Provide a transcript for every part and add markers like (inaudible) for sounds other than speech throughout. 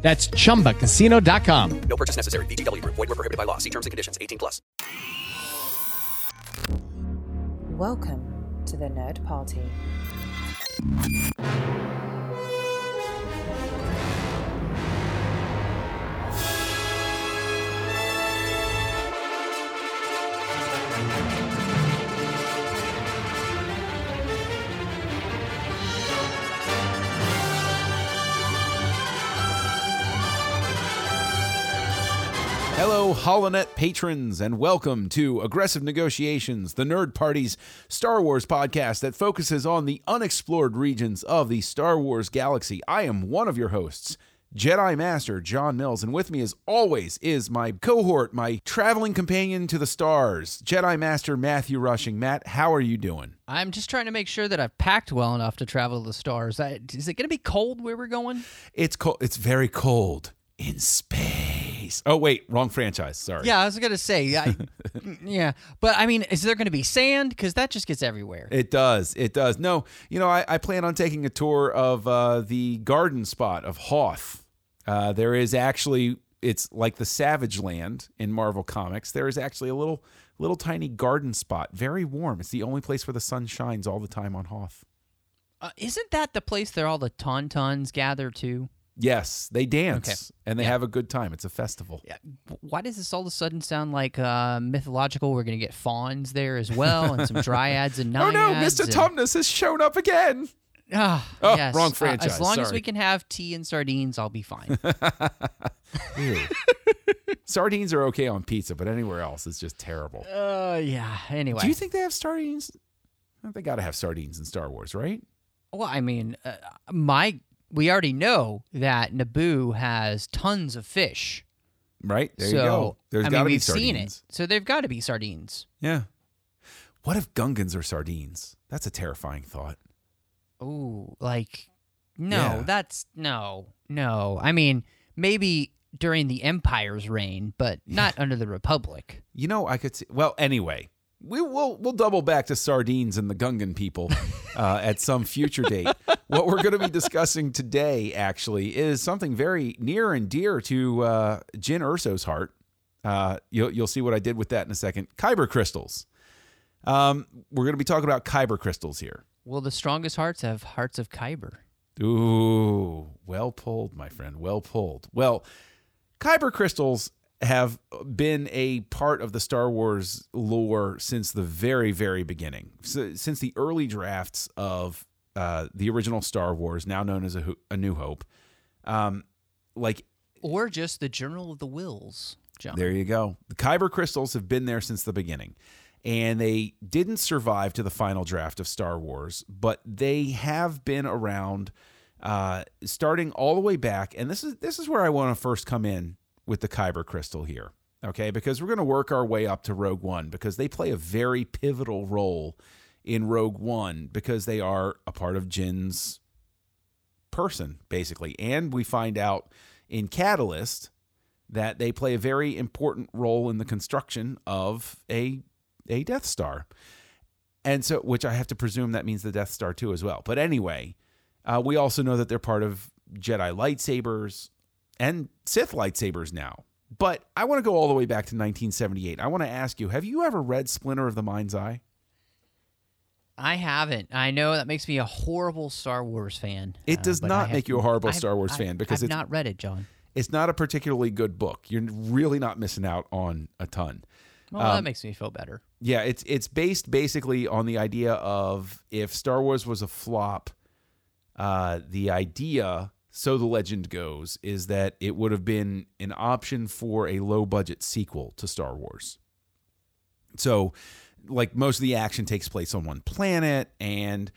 That's chumbacasino.com. No purchase necessary. VGW Group. Void were prohibited by law. See terms and conditions. 18 plus. Welcome to the Nerd Party. Hello, Holonet patrons, and welcome to Aggressive Negotiations, the Nerd Party's Star Wars podcast that focuses on the unexplored regions of the Star Wars galaxy. I am one of your hosts, Jedi Master John Mills, and with me, as always, is my cohort, my traveling companion to the stars, Jedi Master Matthew Rushing. Matt, how are you doing? I'm just trying to make sure that I've packed well enough to travel to the stars. I, is it going to be cold where we're going? It's cold. It's very cold in space. Oh wait, wrong franchise. Sorry. Yeah, I was to say, I, (laughs) yeah, but I mean, is there going to be sand? Because that just gets everywhere. It does. It does. No, you know, I, I plan on taking a tour of uh, the garden spot of Hoth. Uh, there is actually, it's like the Savage Land in Marvel Comics. There is actually a little, little tiny garden spot, very warm. It's the only place where the sun shines all the time on Hoth. Uh, isn't that the place that all the tauntauns gather to? Yes, they dance Okay. and they Yeah. have a good time. It's a festival. Yeah. Why does this all of a sudden sound like uh, mythological? We're going to get fawns there as well, and some dryads and (laughs) Oh no, Mr. and- Tumnus has shown up again. Ah, Oh, yes. wrong Uh, franchise, as long as we can have tea and sardines, I'll be fine. (laughs) (laughs) Sardines are okay on pizza, but anywhere else it's just terrible. uh, yeah. Anyway. Do you think they have sardines? They got to have sardines in Star Wars, right? Well, I mean, uh, my we already know that Naboo has tons of fish. Right there so you go. There's I got mean, to be we've sardines. seen it, so they've got to be sardines. Yeah. What if Gungans are sardines? That's a terrifying thought. Ooh, like no, Yeah. that's no, no. I mean, maybe during the Empire's reign, but not under the Republic. You know, I could see. Well, anyway, we will we'll double back to sardines and the Gungan people (laughs) uh, at some future date. What we're going to be discussing today, actually, is something very near and dear to uh, Jyn Erso's heart. Uh, you'll you'll see what I did with that in a second. Kyber crystals. Um, we're going to be talking about kyber crystals here. Will the strongest hearts have hearts of Kyber? Ooh, well pulled, my friend. Well pulled. Well, Kyber crystals have been a part of the Star Wars lore since the very, very beginning. So, since the early drafts of uh, the original Star Wars, now known as A, A New Hope. Um, like, Or just the Journal of the Whills, John? there you go. The Kyber crystals have been there since the beginning. And they didn't survive to the final draft of Star Wars, but they have been around uh, starting all the way back. And this is this is where I want to first come in with the Kyber crystal here. Okay, because we're going to work our way up to Rogue One because they play a very pivotal role in Rogue One because they are a part of Jyn's person, basically. And we find out in Catalyst that they play a very important role in the construction of a a Death Star. And so which I have to presume that means the Death Star too as well. But anyway, uh, we also know that they're part of Jedi lightsabers and Sith lightsabers now. But I want to go all the way back to 1978. I want to ask you, have you ever read Splinter of the Mind's Eye? I haven't. I know that makes me a horrible Star Wars fan. It uh, does but not make you a horrible I've- Star Wars I've- fan because I've it's not read it, John. it's not a particularly good book. You're really not missing out on a ton. Well, Um, that makes me feel better. Yeah, it's it's based basically on the idea of if Star Wars was a flop, uh, the idea, so the legend goes, is that it would have been an option for a low budget sequel to Star Wars. So, like most of the action takes place on one planet, and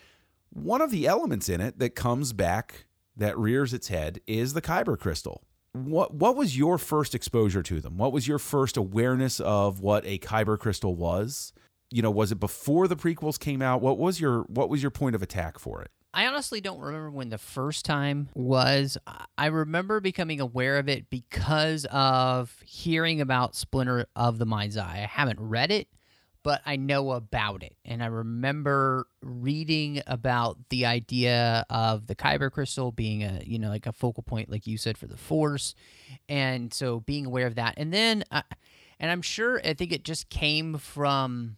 one of the elements in it that comes back that rears its head is the Kyber crystal. what what was your first exposure to them? What was your first awareness of what a kyber crystal was? You know, was it before the prequels came out? What was your what was your point of attack for it? I honestly don't remember when the first time was. I remember becoming aware of it because of hearing about Splinter of the Mind's Eye. I haven't read it, but I know about it. And I remember reading about the idea of the Kyber crystal being a, you know, like a focal point, like you said, for the Force. And so being aware of that. And then, uh, and I'm sure, I think it just came from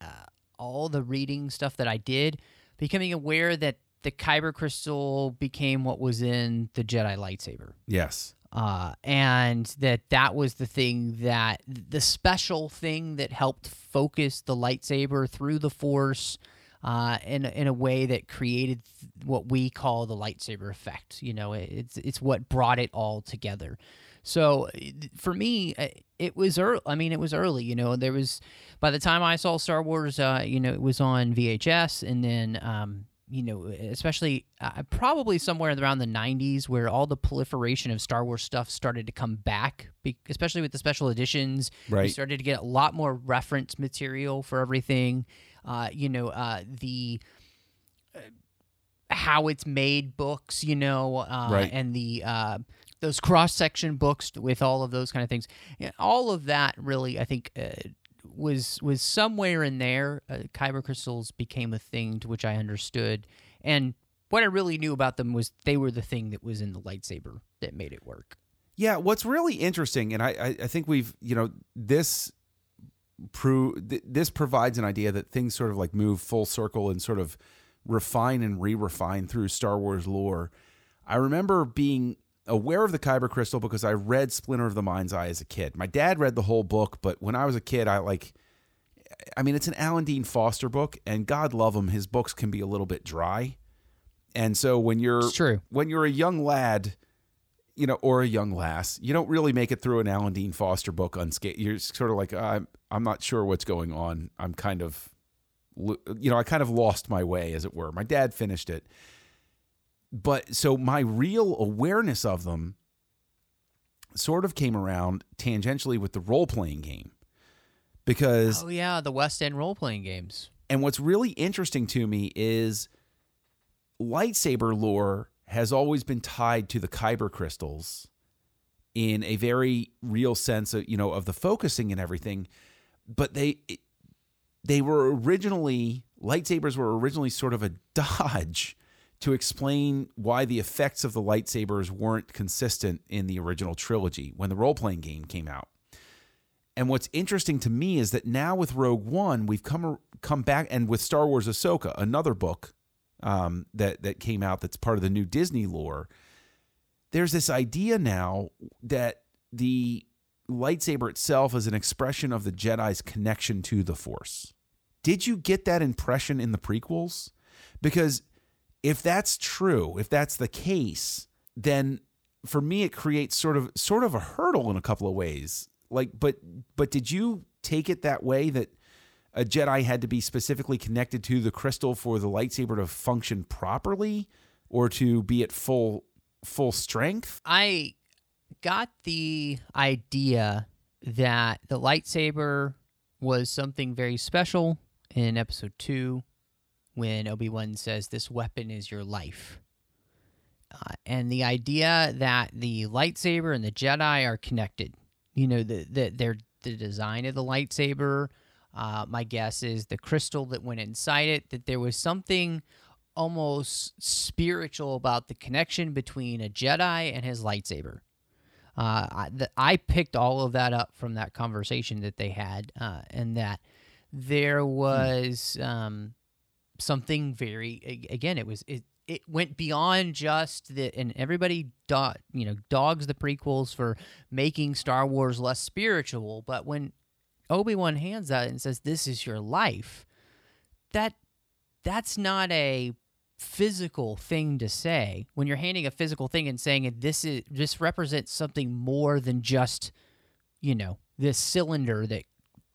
uh, all the reading stuff that I did becoming aware that the kyber crystal became what was in the Jedi lightsaber. Yes. Uh, and that that was the thing that the special thing that helped focus the lightsaber through the force uh, in in a way that created what we call the lightsaber effect. You know, it's it's what brought it all together. So for me, uh, it was early. I mean, it was early. You know, there was by the time I saw Star Wars, uh, you know, it was on VHS, and then um, you know, especially uh, probably somewhere around the 90s where all the proliferation of Star Wars stuff started to come back, especially with the special editions. Right. We started to get a lot more reference material for everything. Uh, you know, uh, the uh, how it's made books, you know, uh, Right. and the uh, those cross section books with all of those kind of things. Yeah, all of that really, I think, uh, was was somewhere in there. Uh, kyber crystals became a thing to which I understood, and what I really knew about them was they were the thing that was in the lightsaber that made it work. Yeah, what's really interesting, and I, I, think we've, you know, this pro- th- this provides an idea that things sort of like move full circle and sort of refine and re-refine through Star Wars lore. I remember being aware of the Kyber crystal because I read Splinter of the Mind's Eye as a kid. My dad read the whole book, but when I was a kid, I like I mean, it's an Alan Dean Foster book, and God love him, his books can be a little bit dry. And so when you're It's true. when you're a young lad, you know, or a young lass, you don't really make it through an Alan Dean Foster book unscathed. You're sort of like, I'm, I'm not sure what's going on. I'm kind of, you know, I kind of lost my way, as it were. My dad finished it, but so my real awareness of them sort of came around tangentially with the role playing game, because Oh yeah, the West End role playing games. and what's really interesting to me is lightsaber lore has always been tied to the kyber crystals in a very real sense of you know of the focusing and everything but they they were originally lightsabers were originally sort of a (laughs) dodge to explain why the effects of the lightsabers weren't consistent in the original trilogy when the role-playing game came out and what's interesting to me is that now with Rogue One, we've come come back, and with Star Wars Ahsoka, another book um, that that came out that's part of the new Disney lore. There's this idea now that the lightsaber itself is an expression of the Jedi's connection to the Force. Did you get that impression in the prequels? Because if that's true, if that's the case, then for me it creates sort of sort of a hurdle in a couple of ways. Like but but did you take it that way that a Jedi had to be specifically connected to the crystal for the lightsaber to function properly or to be at full full strength? I got the idea that the lightsaber was something very special in episode 2 when Obi-Wan says this weapon is your life. Uh, and the idea that the lightsaber and the Jedi are connected. You know, the the their the design of the lightsaber, uh, my guess is the crystal that went inside it that there was something almost spiritual about the connection between a Jedi and his lightsaber. Uh, I, the, I picked all of that up from that conversation that they had, uh, and that there was um, something very again. It was it it went beyond just the and everybody do, you know dogs the prequels for making Star Wars less spiritual, but when Obi Wan hands that and says, "This is your life," that that's not a physical thing to say when you're handing a physical thing and saying this is this represents something more than just you know this cylinder that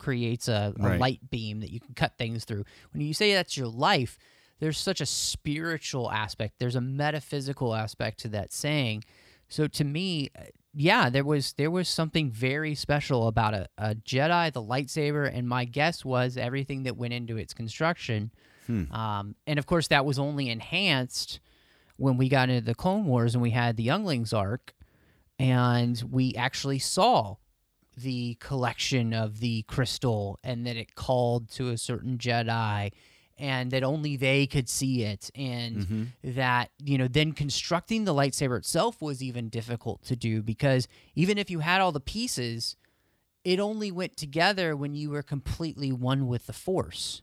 creates a, a Right. light beam that you can cut things through when you say that's your life there's such a spiritual aspect there's a metaphysical aspect to that saying So to me, uh, yeah, there was there was something very special about a, a Jedi, the lightsaber, and my guess was everything that went into its construction. Um, and of course, that was only enhanced when we got into the Clone Wars and we had the Younglings arc, and we actually saw the collection of the crystal, and that it called to a certain Jedi, and that only they could see it, and mm-hmm. that you know then constructing the lightsaber itself was even difficult to do because even if you had all the pieces, it only went together when you were completely one with the Force.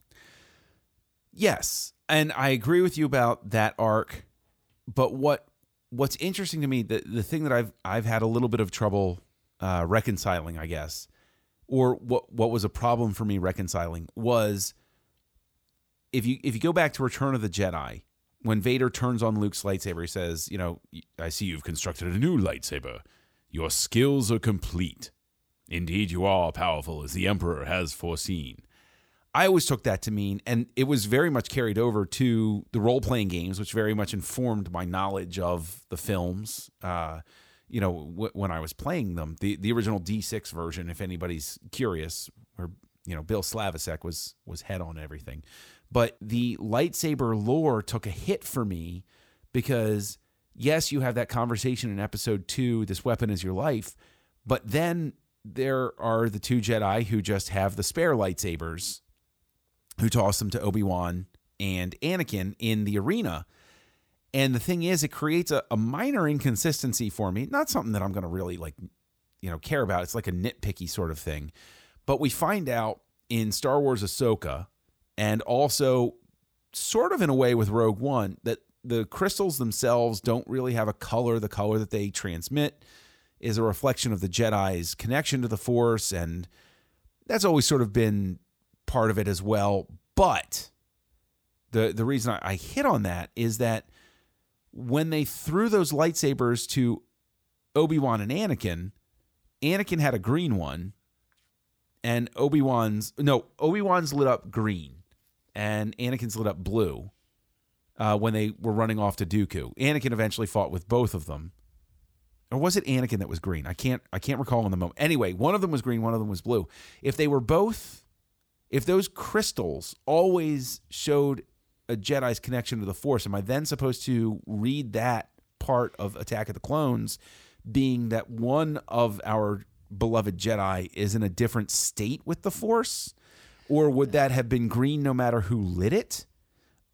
Yes, and I agree with you about that arc. But what what's interesting to me, the the thing that I've I've had a little bit of trouble uh, reconciling, I guess, or what what was a problem for me reconciling was if you if you go back to Return of the Jedi, when Vader turns on Luke's lightsaber, he says, "You know, I see you've constructed a new lightsaber. Your skills are complete. Indeed, you are powerful, as the Emperor has foreseen." I always took that to mean, and it was very much carried over to the role playing games, which very much informed my knowledge of the films. Uh, you know, w- when I was playing them, the the original D6 version, if anybody's curious, where you know Bill Slavicsek was was head on everything, but the lightsaber lore took a hit for me because yes, you have that conversation in episode two. This weapon is your life, but then there are the two Jedi who just have the spare lightsabers who toss them to Obi-Wan and Anakin in the arena. And the thing is, it creates a, a minor inconsistency for me. Not something that I'm going to really like, you know, care about. It's like a nitpicky sort of thing. But we find out in Star Wars Ahsoka, and also sort of in a way with Rogue One, that the crystals themselves don't really have a color. The color that they transmit is a reflection of the Jedi's connection to the Force, and that's always sort of been part of it as well. But the the reason I, I hit on that is that when they threw those lightsabers to Obi Wan and Anakin, Anakin had a green one, and Obi Wan's no Obi Wan's lit up green, and Anakin's lit up blue. Uh, when they were running off to Dooku, Anakin eventually fought with both of them, or was it Anakin that was green? I can't I can't recall in the moment. Anyway, one of them was green, one of them was blue. If they were both, if those crystals always showed a Jedi's connection to the Force, am I then supposed to read that part of Attack of the Clones being that one of our beloved Jedi is in a different state with the Force? Or would that have been green no matter who lit it?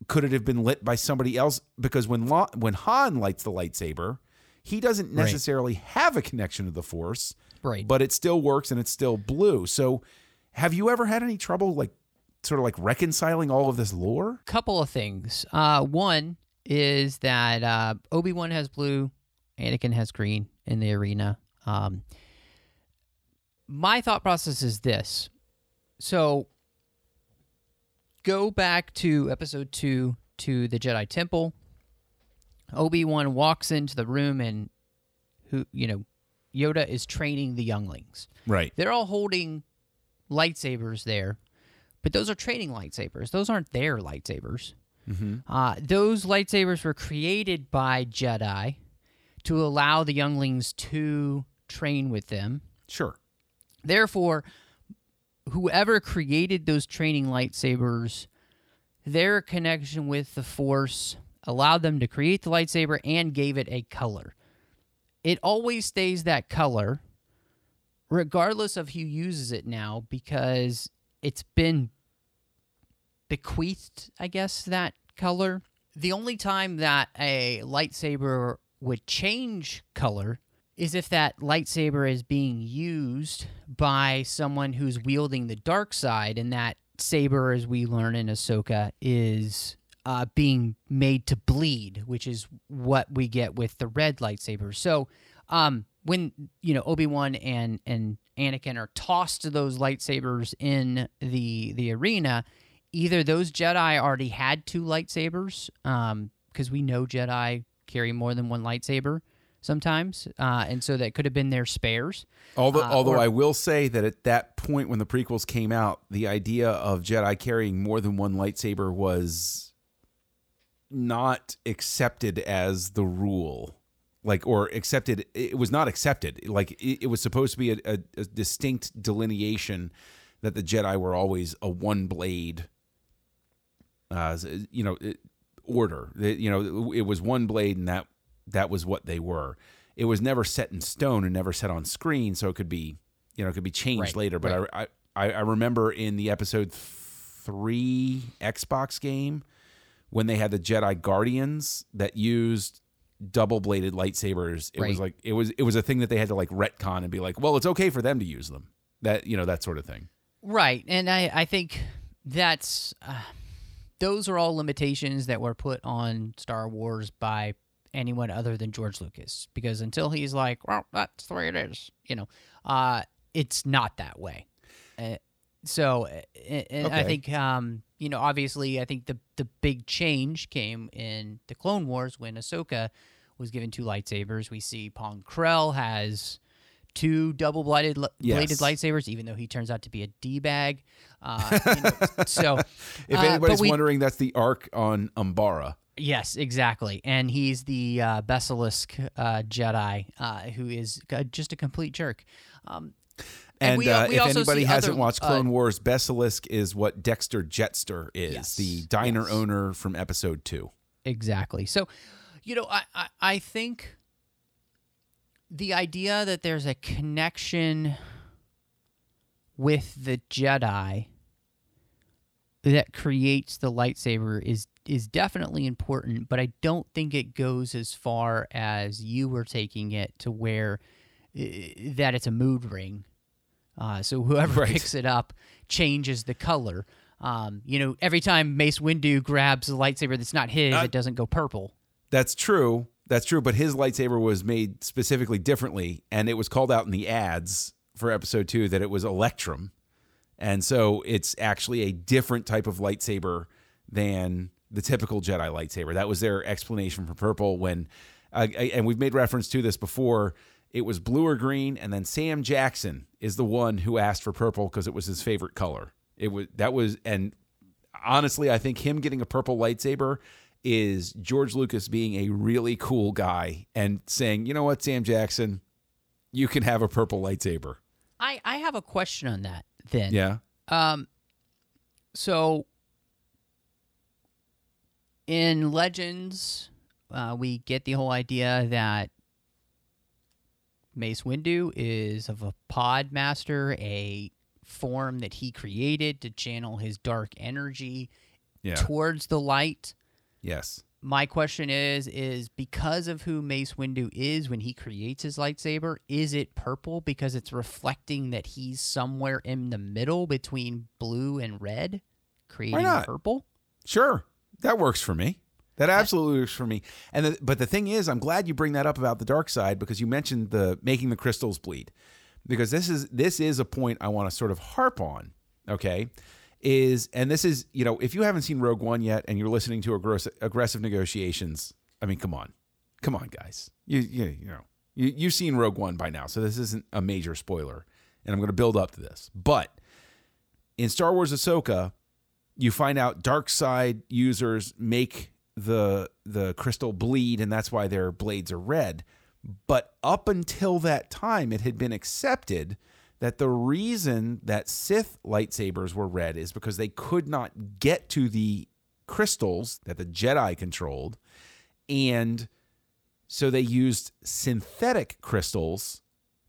Could it have been lit by somebody else? Because when Lo- when Han lights the lightsaber, he doesn't Right. necessarily have a connection to the Force, Right. but it still works and it's still blue. So, have you ever had any trouble, like, sort of like reconciling all of this lore? couple of things. Uh, one is that uh, Obi Wan has blue, Anakin has green in the arena. Um, my thought process is this: so go back to episode two to the Jedi Temple. Obi Wan walks into the room, and who you know, Yoda is training the younglings. Right. They're all holding lightsabers there, but those are training lightsabers. Those aren't their lightsabers. Uh, those lightsabers were created by Jedi to allow the younglings to train with them. Sure. Therefore, whoever created those training lightsabers, their connection with the Force allowed them to create the lightsaber and gave it a color. It always stays that color, regardless of who uses it now, because it's been bequeathed, I guess, that color. The only time that a lightsaber would change color is if that lightsaber is being used by someone who's wielding the dark side, and that saber, as we learn in Ahsoka, is uh, being made to bleed, which is what we get with the red lightsaber. So, um, when you know Obi Wan and and Anakin are tossed to those lightsabers in the the arena, either those Jedi already had two lightsabers, because we know Jedi carry more than one lightsaber sometimes, uh, and so that could have been their spares. Although, Uh, although or- I will say that at that point when the prequels came out, the idea of Jedi carrying more than one lightsaber was not accepted as the rule. Like or accepted. It was not accepted. Like it, it was supposed to be a, a, a distinct delineation that the Jedi were always a one blade. Uh, you know, it- order. That, you know, it was one blade, and that that was what they were. It was never set in stone and never set on screen, so it could be, you know, it could be changed Right, later. But I, I I remember in the episode three Xbox game when they had the Jedi Guardians that used double bladed lightsabers. It was like it was it was a thing that they had to like retcon and be like, well, it's okay for them to use them. That you know that sort of thing. Right, and I I think that's uh, those are all limitations that were put on Star Wars by anyone other than George Lucas because until he's like, well, that's the way it is, you know, uh, it's not that way. Uh, so, uh, and I think, um, you know, obviously, I think the the big change came in the Clone Wars when Ahsoka was given two lightsabers. We see Pong Krell has two double bladed bladed lightsabers, even though he turns out to be a d bag. Uh, (laughs) you know, so, If uh, anybody's but we- wondering, that's the arc on Umbara. Yes, exactly. And he's the uh, Besalisk uh, Jedi uh, who is uh, just a complete jerk. Um, And, we- uh, we if anybody hasn't other, watched uh, Clone Wars, Besalisk is what Dexter Jettster is, Yes, the diner yes. owner from Episode Two. Exactly. So, you know, I, I, I think the idea that there's a connection with the Jedi that creates the lightsaber is is definitely important, but I don't think it goes as far as you were taking it to where uh, that it's a mood ring. Uh, so whoever (laughs) Right. picks it up changes the color. Um, you know, every time Mace Windu grabs a lightsaber that's not his, Uh, it doesn't go purple. That's true. That's true. But his lightsaber was made specifically differently, and it was called out in the ads for Episode Two that it was Electrum, and so it's actually a different type of lightsaber than the typical Jedi lightsaber. That was their explanation for purple. When, uh, and we've made reference to this before. It was blue or green, and then Sam Jackson is the one who asked for purple because it was his favorite color. It was that was, and honestly, I think him getting a purple lightsaber is George Lucas being a really cool guy and saying, you know what, Sam Jackson, you can have a purple lightsaber. I, I have a question on that then. Yeah. Um, so in Legends, uh, we get the whole idea that Mace Windu is of a pod master, a form that he created to channel his dark energy Yeah. towards the light. Yes. My question is is because of who Mace Windu is when he creates his lightsaber, is it purple because it's reflecting that he's somewhere in the middle between blue and red, creating purple? Sure. That works for me. That absolutely works for me. And the, but the thing is, I'm glad you bring that up about the dark side because you mentioned the making the crystals bleed. Because this is this is a point I want to sort of harp on, okay? Is and this is, you know, if you haven't seen Rogue One yet and you're listening to aggressive, aggressive negotiations, I mean, come on. Come on, guys. You you, you know, you you've seen Rogue One by now, so this isn't a major spoiler. And I'm going to build up to this. But in Star Wars Ahsoka, you find out dark side users make the the crystal bleed and that's why their blades are red. But up until that time it had been accepted that the reason that Sith lightsabers were red is because they could not get to the crystals that the Jedi controlled. And so they used synthetic crystals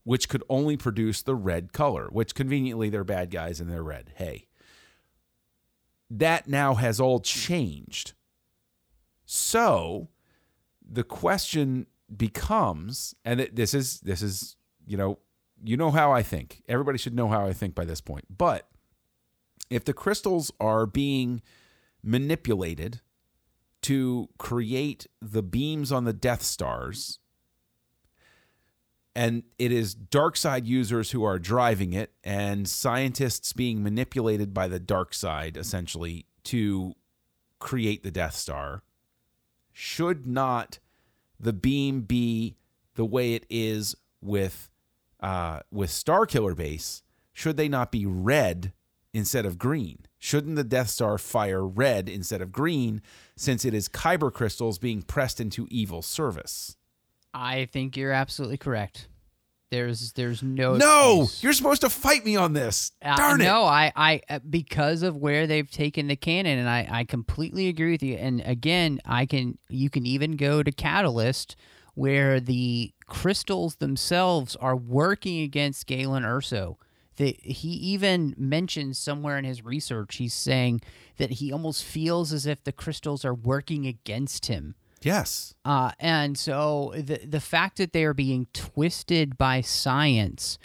which could only produce the red color which conveniently they're bad guys and they're red. Hey that now has all changed. So the question becomes, and this is this is you know you know how I think. Everybody should know how I think by this point. But if the crystals are being manipulated to create the beams on the Death Stars, and it is dark side users who are driving it and scientists being manipulated by the dark side essentially to create the death star should not the beam be the way it is with uh, with star killer base? Should they not be red instead of green? Shouldn't the death star fire red instead of green since it is kyber crystals being pressed into evil service? I think you're absolutely correct. There's there's no No, excuse. you're supposed to fight me on this. Uh, Darn it. No, I, I, uh, because of where they've taken the canon, and I, I completely agree with you. And again, I can, you can even go to Catalyst, where the crystals themselves are working against Galen Erso. The, he even mentions somewhere in his research, he's saying that he almost feels as if the crystals are working against him. Yes. Uh, and so the the fact that they are being twisted by science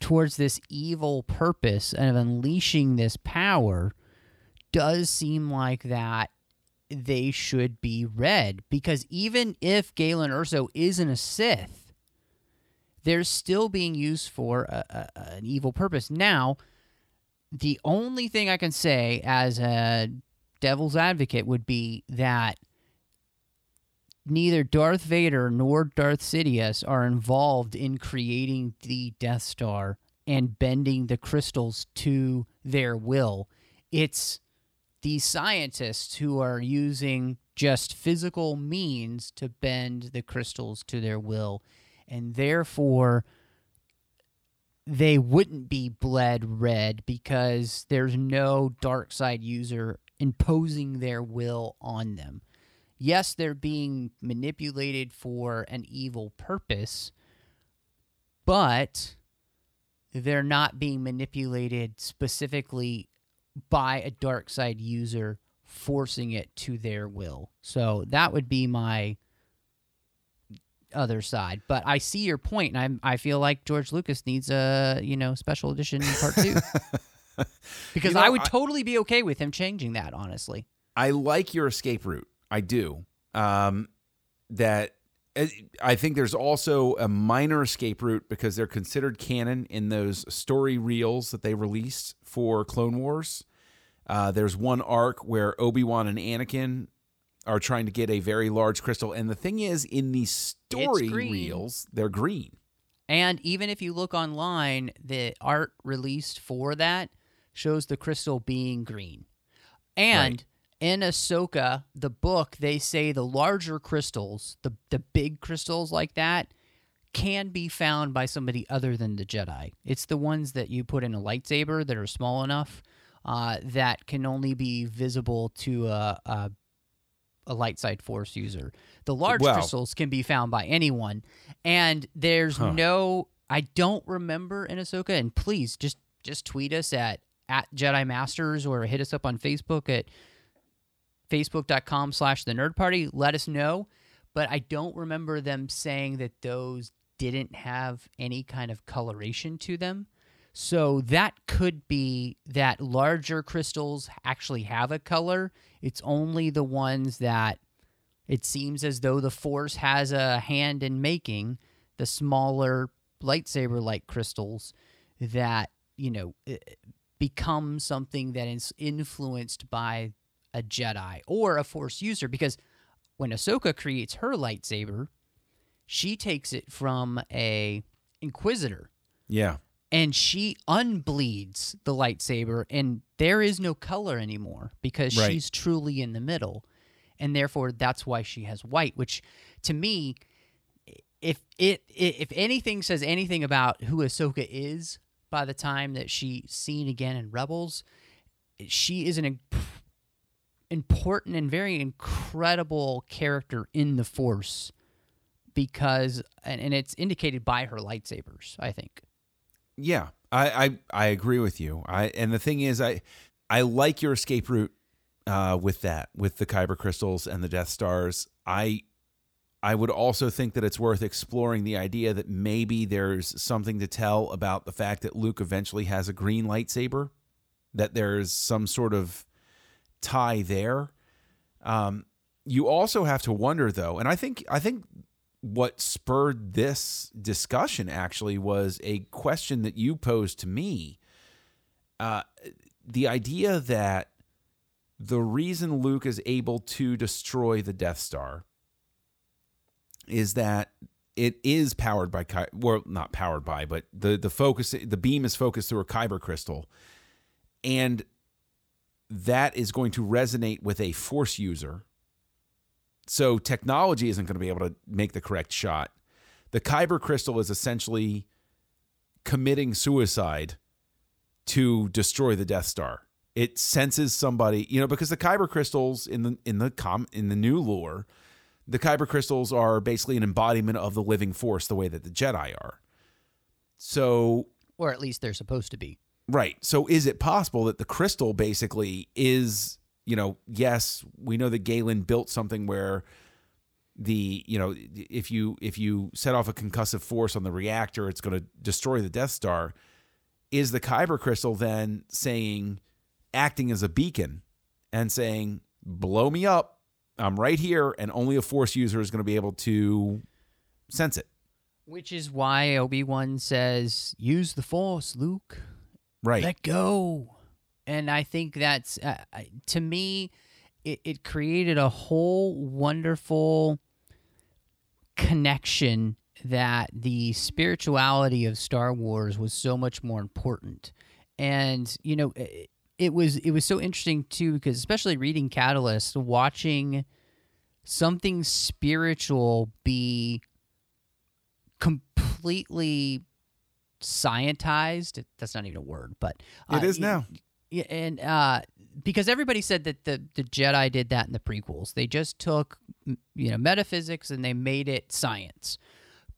towards this evil purpose of unleashing this power does seem like that they should be red because even if Galen Erso isn't a Sith, they're still being used for a, a, an evil purpose. Now, the only thing I can say as a devil's advocate would be that neither Darth Vader nor Darth Sidious are involved in creating the Death Star and bending the crystals to their will. It's these scientists who are using just physical means to bend the crystals to their will, and therefore they wouldn't be bled red because there's no dark side user imposing their will on them yes, they're being manipulated for an evil purpose, but they're not being manipulated specifically by a dark side user forcing it to their will. So that would be my other side. But I see your point, and I I feel like George Lucas needs a you know special edition part two (laughs) because You know, I would I- totally be okay with him changing that. Honestly, I like your escape route. I do. Um, that uh, I think there's also a minor escape route because they're considered canon in those story reels that they released for Clone Wars. Uh, there's one arc where Obi Wan and Anakin are trying to get a very large crystal, and the thing is, in these story reels, they're green. And even if you look online, the art released for that shows the crystal being green. And in Ahsoka, the book, they say the larger crystals, the the big crystals like that, can be found by somebody other than the Jedi. It's the ones that you put in a lightsaber that are small enough uh, that can only be visible to a, a a light side force user. The large crystals can be found by anyone, and there's no. I don't remember in Ahsoka, and please just just tweet us at at Jedi Masters or hit us up on Facebook at facebook.com slash the nerd party. Let us know. But I don't remember them saying that those didn't have any kind of coloration to them. So that could be that larger crystals actually have a color. It's only the ones that it seems as though the Force has a hand in making, the smaller lightsaber like crystals that, you know, become something that is influenced by a Jedi or a Force user. Because when Ahsoka creates her lightsaber, she takes it from a Inquisitor Yeah. and she unbleeds the lightsaber and there is no color anymore because Right. she's truly in the middle and therefore that's why she has white which to me if it if anything says anything about who Ahsoka is by the time that she's seen again in Rebels she is an important and very incredible character in the force because and, and it's indicated by her lightsabers I think Yeah, I, I I agree with you. I and the thing is, I I like your escape route uh, with that, with the Kyber crystals and the Death Stars. I I would also think that it's worth exploring the idea that maybe there's something to tell about the fact that Luke eventually has a green lightsaber, that there's some sort of tie there. Um, you also have to wonder though, and I think I think what spurred this discussion actually was a question that you posed to me. Uh, the idea that the reason Luke is able to destroy the Death Star is that it is powered by Ky- well not powered by but the the focus the beam is focused through a kyber crystal and that is going to resonate with a force user so technology isn't going to be able to make the correct shot the Kyber crystal is essentially committing suicide to destroy the Death Star. It senses somebody, you know, because the Kyber crystals in the in the com in the new lore, the Kyber crystals are basically an embodiment of the living force, the way that the Jedi are. So or at least they're supposed to be. Right. So is it possible that the crystal basically is, you know, yes, we know that Galen built something where the, you know, if you if you set off a concussive force on the reactor, it's going to destroy the Death Star. Is the Kyber crystal then saying acting as a beacon and saying, "Blow me up. I'm right here and only a force user is going to be able to sense it." Which is why Obi-Wan says, "Use the force, Luke." Right. let go and i think that's uh, to me it, it created a whole wonderful connection that the spirituality of star wars was so much more important and you know it, it was it was so interesting too because especially reading catalyst watching something spiritual be completely scientized. That's not even a word, but uh, It is now. Yeah, and uh, because everybody said that the the Jedi did that in the prequels, they just took you know metaphysics and they made it science.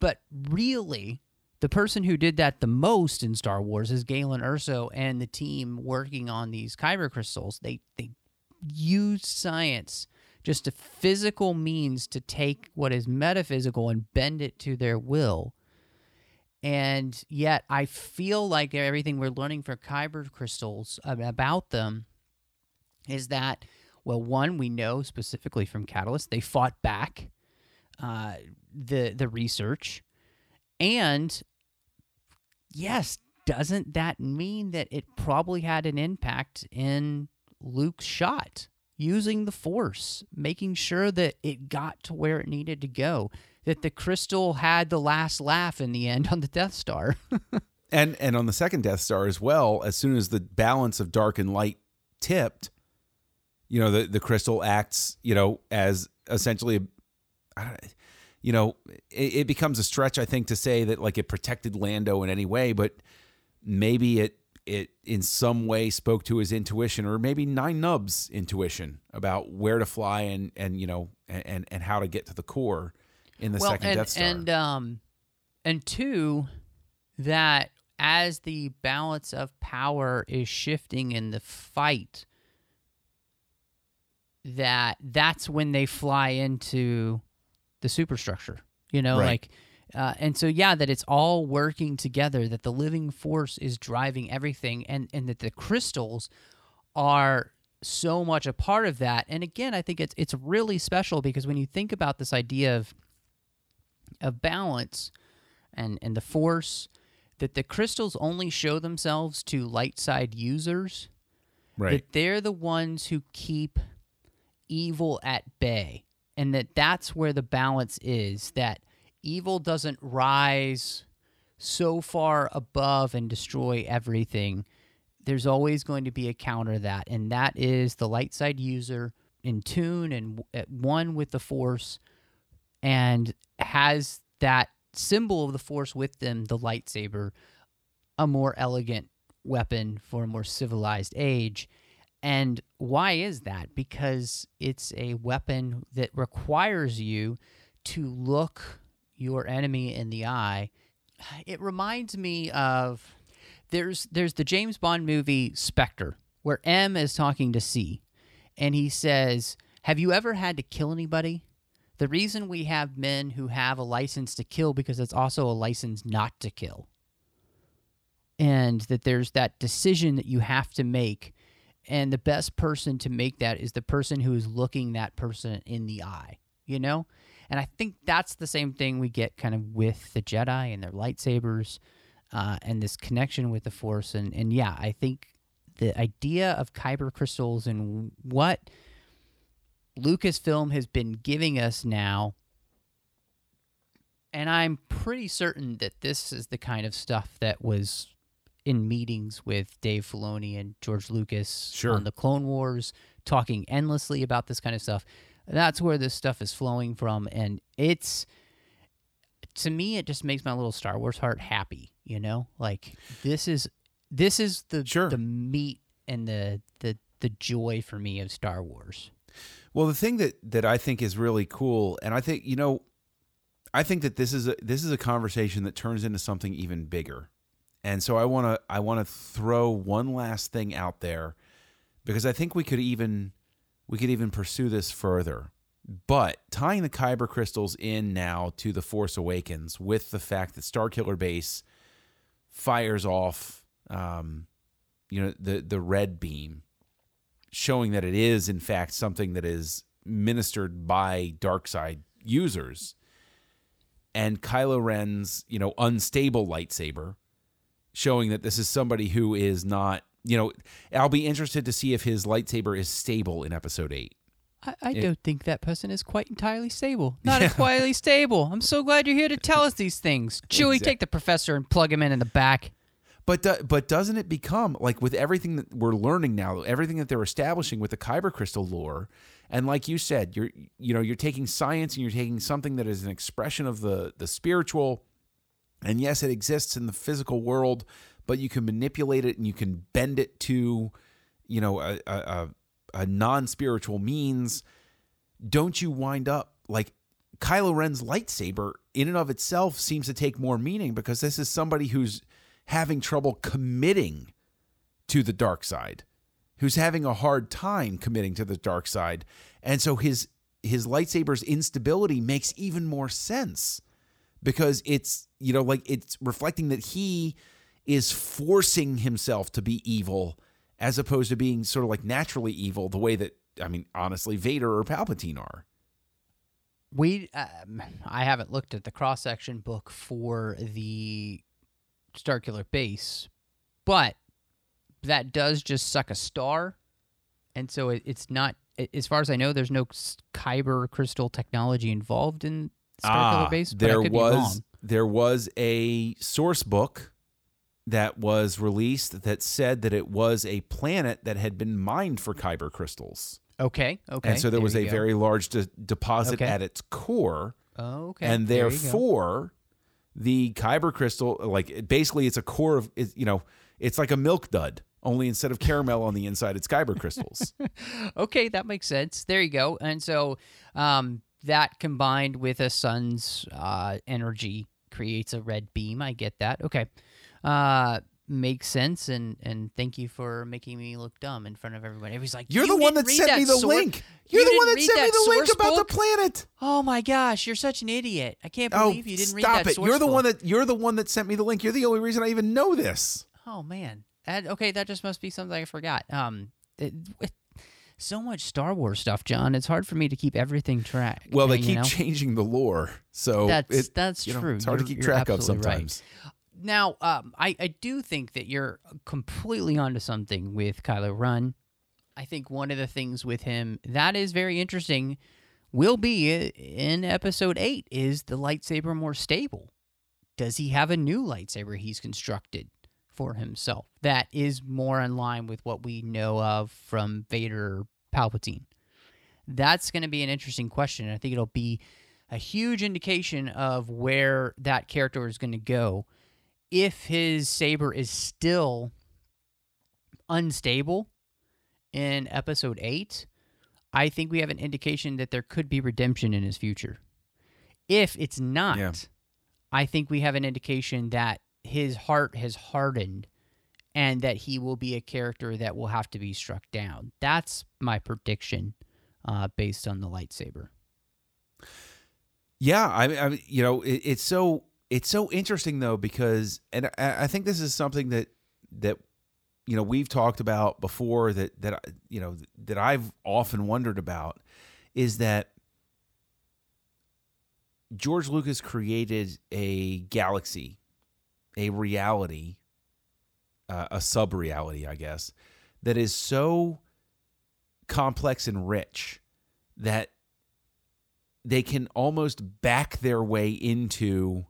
But really, the person who did that the most in Star Wars is Galen Erso and the team working on these kyber crystals. They they used science, just a physical means to take what is metaphysical and bend it to their will. And yet, I feel like everything we're learning for kyber crystals about them is that, well, one, we know specifically from Catalyst, they fought back uh, the the research, and yes, doesn't that mean that it probably had an impact in Luke's shot? Using the Force, making sure that it got to where it needed to go, that the crystal had the last laugh in the end on the Death Star. (laughs) and and on the second Death Star as well, as soon as the balance of dark and light tipped, you know, the the crystal acts, you know, as essentially, I- you know, it, it becomes a stretch, I think, to say that like it protected Lando in any way, but maybe it it in some way spoke to his intuition, or maybe Nien Nunb's intuition about where to fly and and you know and and how to get to the core in the second and, Death Star. And um, and two, that as the balance of power is shifting in the fight, that that's when they fly into the superstructure. You know, Right. like. Uh, and so, yeah, that it's all working together. That the living force is driving everything, and and that the crystals are so much a part of that. And again, I think it's it's really special because when you think about this idea of of balance and and the force that the crystals only show themselves to light side users right. that they're the ones who keep evil at bay and that that's where the balance is that evil doesn't rise so far above and destroy everything there's always going to be a counter to that and that is the light side user in tune and at one with the force and has that symbol of the force with them the lightsaber a more elegant weapon for a more civilized age. And why is that? Because it's a weapon that requires you to look your enemy in the eye. It reminds me of there's there's the James Bond movie Spectre where M is talking to C and he says, "Have you ever had to kill anybody?" The reason we have men who have a license to kill because it's also a license not to kill. And that there's that decision that you have to make and the best person to make that is the person who is looking that person in the eye, you know? And I think that's the same thing we get kind of with the Jedi and their lightsabers uh, and this connection with the Force. And, and yeah, I think the idea of kyber crystals and what Lucasfilm has been giving us now, and I'm pretty certain that this is the kind of stuff that was in meetings with Dave Filoni and George Lucas Sure. on the Clone Wars, talking endlessly about this kind of stuff. That's where this stuff is flowing from, and it's to me it just makes my little Star Wars heart happy, you know? Like this is this is the Sure. the meat and the the the joy for me of Star Wars. Well, the thing that that I think is really cool, and I think you know, I think that this is a this is a conversation that turns into something even bigger, and so I want to I want to throw one last thing out there because I think we could even we could even pursue this further. But tying the Kyber crystals in now to the Force Awakens with the fact that Starkiller Base fires off, um, you know, the the red beam showing that it is in fact something that is ministered by dark side users and Kylo Ren's, you know, unstable lightsaber showing that this is somebody who is not, you know, I'll be interested to see if his lightsaber is stable in episode 8. I, I don't think that person is quite entirely stable. (laughs) Not entirely stable. I'm so glad you're here to tell us these things. (laughs) Chewie, take the professor and plug him in in the back. But do, but doesn't it become like with everything that we're learning now, everything that they're establishing with the Kyber crystal lore, and like you said, you're you know you're taking science and you're taking something that is an expression of the the spiritual, and yes, it exists in the physical world, but you can manipulate it and you can bend it to, you know, a a, a, non spiritual means. Don't you wind up like Kylo Ren's lightsaber in and of itself seems to take more meaning because this is somebody who's having trouble committing to the dark side, who's having a hard time committing to the dark side. And so his his lightsaber's instability makes even more sense because it's, you know, like it's reflecting that he is forcing himself to be evil as opposed to being sort of like naturally evil the way that I mean, honestly, Vader or Palpatine are. We, um, I haven't looked at the cross section book for the Starkiller base, but that does just suck a star, and so it, it's not. As far as I know, there's no kyber crystal technology involved in Starkiller base. Ah, there be was there was a source book that was released that said that it was a planet that had been mined for kyber crystals. Okay, okay. and so there was a go. very large de- deposit Okay. at its core, Oh, okay. and there therefore the kyber crystal, like basically, it's a core of, you know, it's like a milk dud, only instead of caramel on the inside, it's kyber crystals. (laughs) Okay, that makes sense. There you go. And so um, that combined with a sun's uh, energy creates a red beam. I get that. Okay. Uh, makes sense. And, and thank you for making me look dumb in front of everybody. Everybody's like, You're "You the one that sent me the link. You're you the one that sent me the link about book? the planet. Oh my gosh, you're such an idiot. I can't Oh, believe you didn't read stop that it! You're the book. one that you're the one that sent me the link. You're the only reason I even know this. Oh man. That, okay, that just must be something I forgot. Um, it, it- so much Star Wars stuff, John. It's hard for me to keep everything track. Well, they keep know? changing the lore, so That's- it- that's you know, true. It's hard to You're- keep track of sometimes. right. Now, um, I, I do think that you're completely onto something with Kylo Ren. I think one of the things with him that is very interesting will be uh, in episode 8 is the lightsaber more stable? Does he have a new lightsaber he's constructed for himself that is more in line with what we know of from Vader Palpatine? That's going to be an interesting question. I think it'll be a huge indication of where that character is going to go if his saber is still unstable in episode 8 i think we have an indication that there could be redemption in his future. If it's not Yeah. i think we have an indication that his heart has hardened and that he will be a character that will have to be struck down. That's my prediction uh, based on the lightsaber. Yeah, I, mean- I you know, it, it's so it's so interesting though because, and I, think this is something that that you know we've talked about before that that you know that I've often wondered about is that George Lucas created a galaxy, a reality, uh, a sub reality, I guess, that is so complex and rich that they can almost back their way into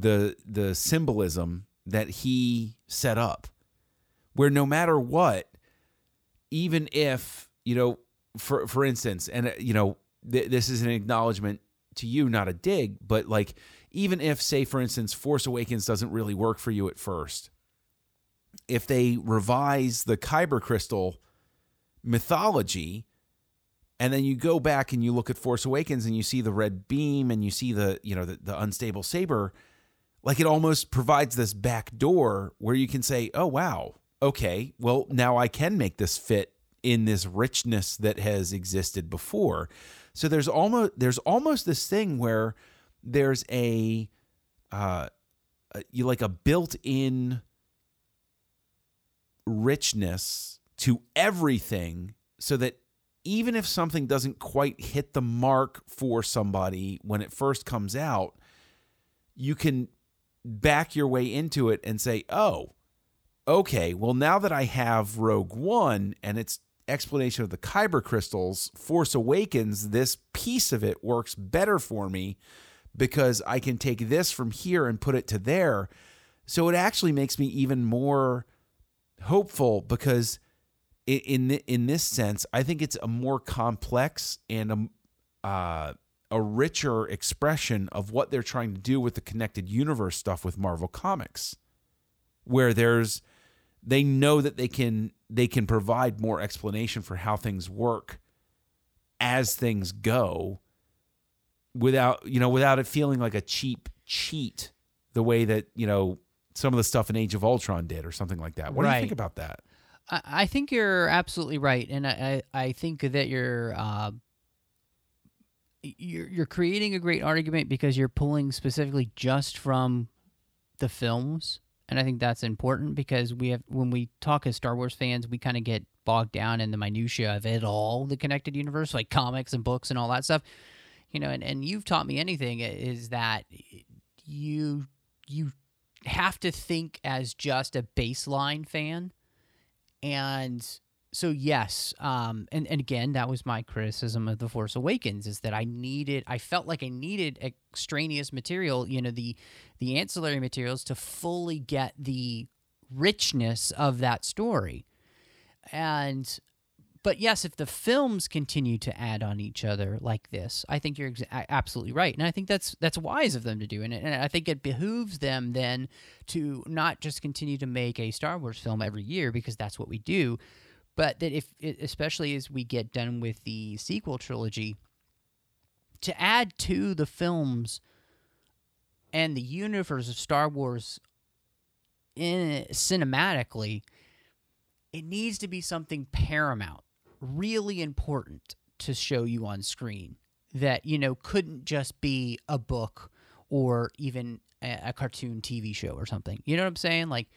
the the symbolism that he set up where no matter what even if you know for for instance and uh, you know th- this is an acknowledgement to you not a dig but like even if, say, for instance, Force Awakens doesn't really work for you at first, if they revise the Kyber crystal mythology, and then you go back and you look at Force Awakens and you see the red beam and you see the you know the, the unstable saber, like it almost provides this back door where you can say, oh wow, okay, well now I can make this fit in this richness that has existed before. So there's almost there's almost this thing where there's a uh you like a built-in richness to everything so that even if something doesn't quite hit the mark for somebody when it first comes out, you can back your way into it and say, oh, okay, well, now that I have Rogue One and its explanation of the Kyber crystals, Force Awakens, this piece of it works better for me because I can take this from here and put it to there. So it actually makes me even more hopeful because in in this sense, I think it's a more complex and a uh, a richer expression of what they're trying to do with the connected universe stuff with Marvel Comics, where there's they know that they can they can provide more explanation for how things work as things go without you know without it feeling like a cheap cheat the way that you know some of the stuff in Age of Ultron did or something like that. What Right. do you think about that? I, I think you're absolutely right, and I, I, I think that you're uh, you're you're creating a great argument because you're pulling specifically just from the films, and I think that's important because we have when we talk as Star Wars fans, we kind of get bogged down in the minutia of it all, the connected universe, like comics and books and all that stuff. You know, and, and you've taught me anything is that you you have to think as just a baseline fan and so yes um and, and again that was my criticism of the force awakens is that i needed i felt like i needed extraneous material you know the the ancillary materials to fully get the richness of that story. And but yes if the films continue to add on each other like this i think you're a- absolutely right. And i think that's that's wise of them to do. And, and i think it behooves them then to not just continue to make a star wars film every year because that's what we do but that if especially as we get done with the sequel trilogy to add to the films and the universe of star wars in cinematically it needs to be something paramount really important to show you on screen that you know couldn't just be a book or even a, a cartoon TV show or something. You know what I'm saying? Like,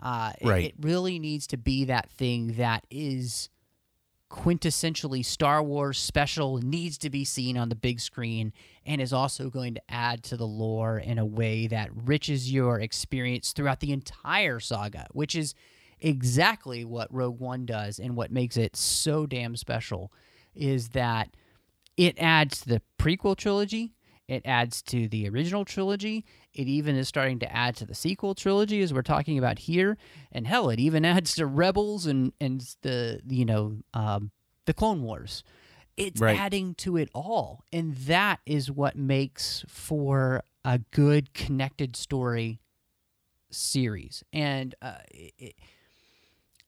uh, it- it, really needs to be that thing that is quintessentially Star Wars special, needs to be seen on the big screen, and is also going to add to the lore in a way that riches your experience throughout the entire saga, which is exactly what Rogue One does and what makes it so damn special is that it adds to the prequel trilogy, it adds to the original trilogy, it even is starting to add to the sequel trilogy as we're talking about here, and hell, it even (laughs) adds to Rebels and and the you know um, the Clone Wars. It's Right. adding to it all, and that is what makes for a good connected story series. And uh, it,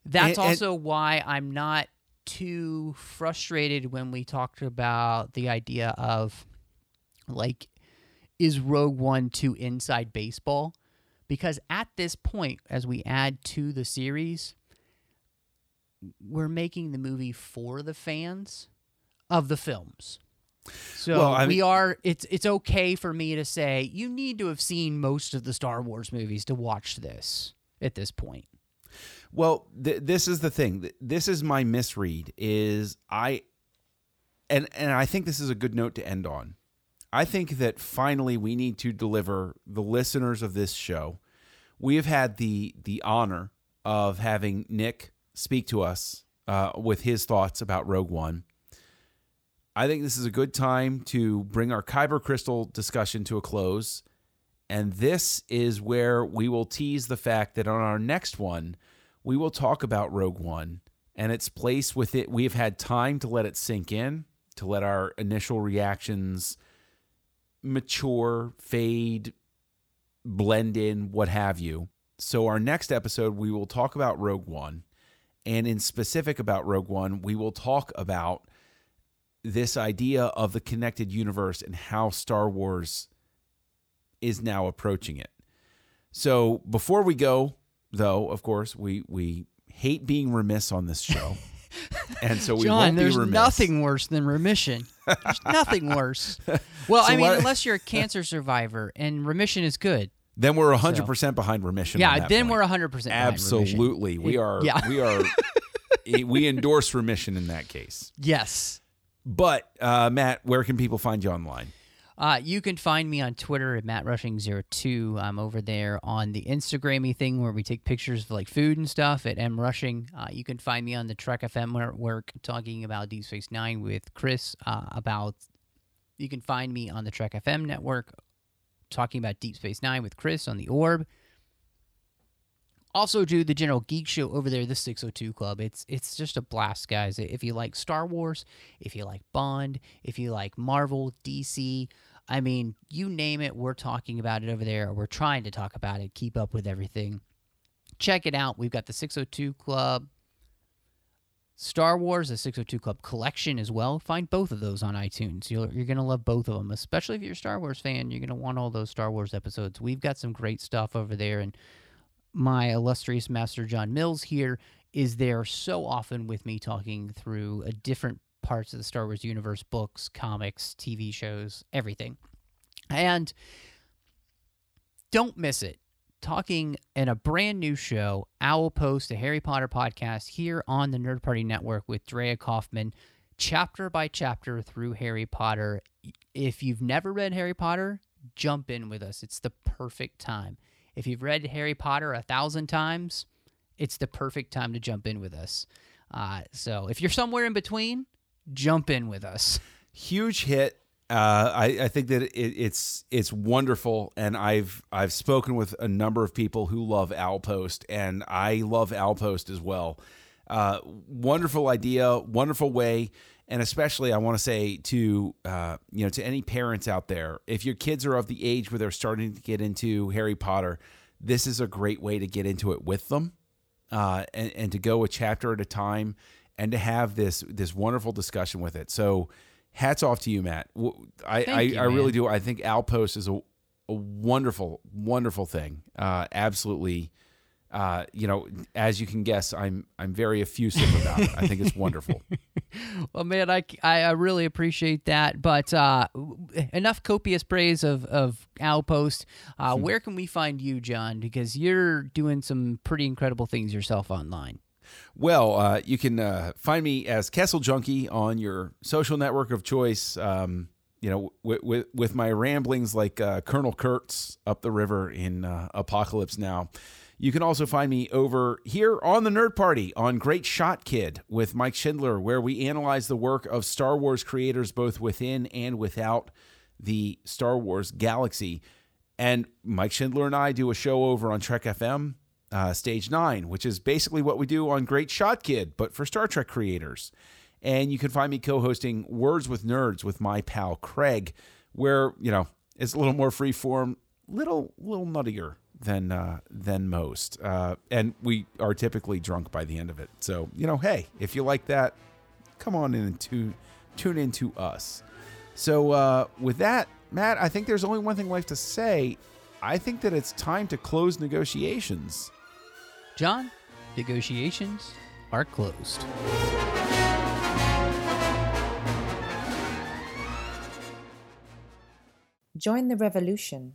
that's And- and- also why I'm not too frustrated when we talked about the idea of like is Rogue One too inside baseball? Because at this point, as we add to the series, we're making the movie for the fans of the films. So Well, we mean- are. It's it's okay for me to say you need to have seen most of the Star Wars movies to watch this at this point. Well, th- this is the thing. This is my misread. Is I, and and I think this is a good note to end on. I think that finally we need to deliver the listeners of this show. We have had the the honor of having Nick speak to us uh, with his thoughts about Rogue One. I think this is a good time to bring our Kyber Crystal discussion to a close. And this is where we will tease the fact that on our next one, we will talk about Rogue One and its place with it. We have had time to let it sink in, to let our initial reactions mature, fade, blend in, what have you. So, our next episode, we will talk about Rogue One. And in specific about Rogue One, we will talk about this idea of the connected universe and how Star Wars is now approaching it. So, before we go, though, of course, we, we hate being remiss on this show. (laughs) and so we John, won't there's be remiss. nothing worse than remission. There's nothing (laughs) worse. Well, So I mean, what- unless you're a cancer survivor, and remission is good. Then we're 100% behind remission. on Yeah, then point. we're 100 percent. Absolutely. We are Yeah. we are (laughs) we endorse remission in that case. Yes. But uh, Matt, where can people find you online? Uh, you can find me on Twitter at mattrushing02. I'm over there on the Instagrammy thing where we take pictures of like food and stuff at mrushing. Uh, you can find me on the Trek FM network talking about Deep Space Nine with Chris. Uh, about you can find me on the Trek FM network talking about Deep Space Nine with Chris on the Orb. Also do the General Geek Show over there, the 602 Club. It's it's just a blast, guys. If you like Star Wars, if you like Bond, if you like Marvel, DC, I mean, you name it, we're talking about it over there. We're trying to talk about it, keep up with everything. Check it out. We've got the 602 Club, Star Wars, the 602 Club collection as well. Find both of those on iTunes. You're, you're going to love both of them, especially if you're a Star Wars fan. You're going to want all those Star Wars episodes. We've got some great stuff over there. And my illustrious master John Mills here is there so often with me talking through a different parts of the Star Wars universe, books, comics, TV shows, everything. And don't miss it. Talking in a brand new show, Owl Post, a Harry Potter podcast here on the Nerd Party Network with Drea Kaufman, chapter by chapter through Harry Potter. If you've never read Harry Potter, jump in with us. It's the perfect time. If you've read Harry Potter a thousand times, it's the perfect time to jump in with us. Uh, so if you're somewhere in between, jump in with us. Huge hit. Uh, I, I think that it, it's it's wonderful, and I've I've spoken with a number of people who love Owl Post, and I love Owl Post as well. Uh, wonderful idea, wonderful way, and especially I want to say to uh, you know to any parents out there, if your kids are of the age where they're starting to get into Harry Potter, this is a great way to get into it with them, uh, and and to go a chapter at a time, and to have this this wonderful discussion with it. So, hats off to you, Matt. W- I I, you, I really do. I think Owl Post is a a wonderful wonderful thing. Uh, absolutely. Uh, you know, as you can guess, I'm I'm very effusive about it. I think it's wonderful. (laughs) Well, man, I, I, I really appreciate that. But uh, enough copious praise of, of Owl Post. Uh, Where can we find you, John? Because you're doing some pretty incredible things yourself online. Well, uh, you can uh, find me as Kessel Junkie on your social network of choice. Um, you know, with, with, with my ramblings like uh, Colonel Kurtz up the river in uh, Apocalypse Now. You can also find me over here on the Nerd Party on Great Shot Kid with Mike Schindler, where we analyze the work of Star Wars creators both within and without the Star Wars galaxy. And Mike Schindler and I do a show over on Trek FM, uh, Stage 9, which is basically what we do on Great Shot Kid, but for Star Trek creators. And you can find me co hosting Words with Nerds with my pal Craig, where, you know, it's a little more free form, little, little nuttier than uh, than most. Uh, and we are typically drunk by the end of it. So, you know, hey, if you like that, come on in and tune, tune into us. So, uh, with that, Matt, I think there's only one thing left to say. I think that it's time to close negotiations. John, negotiations are closed. Join the revolution.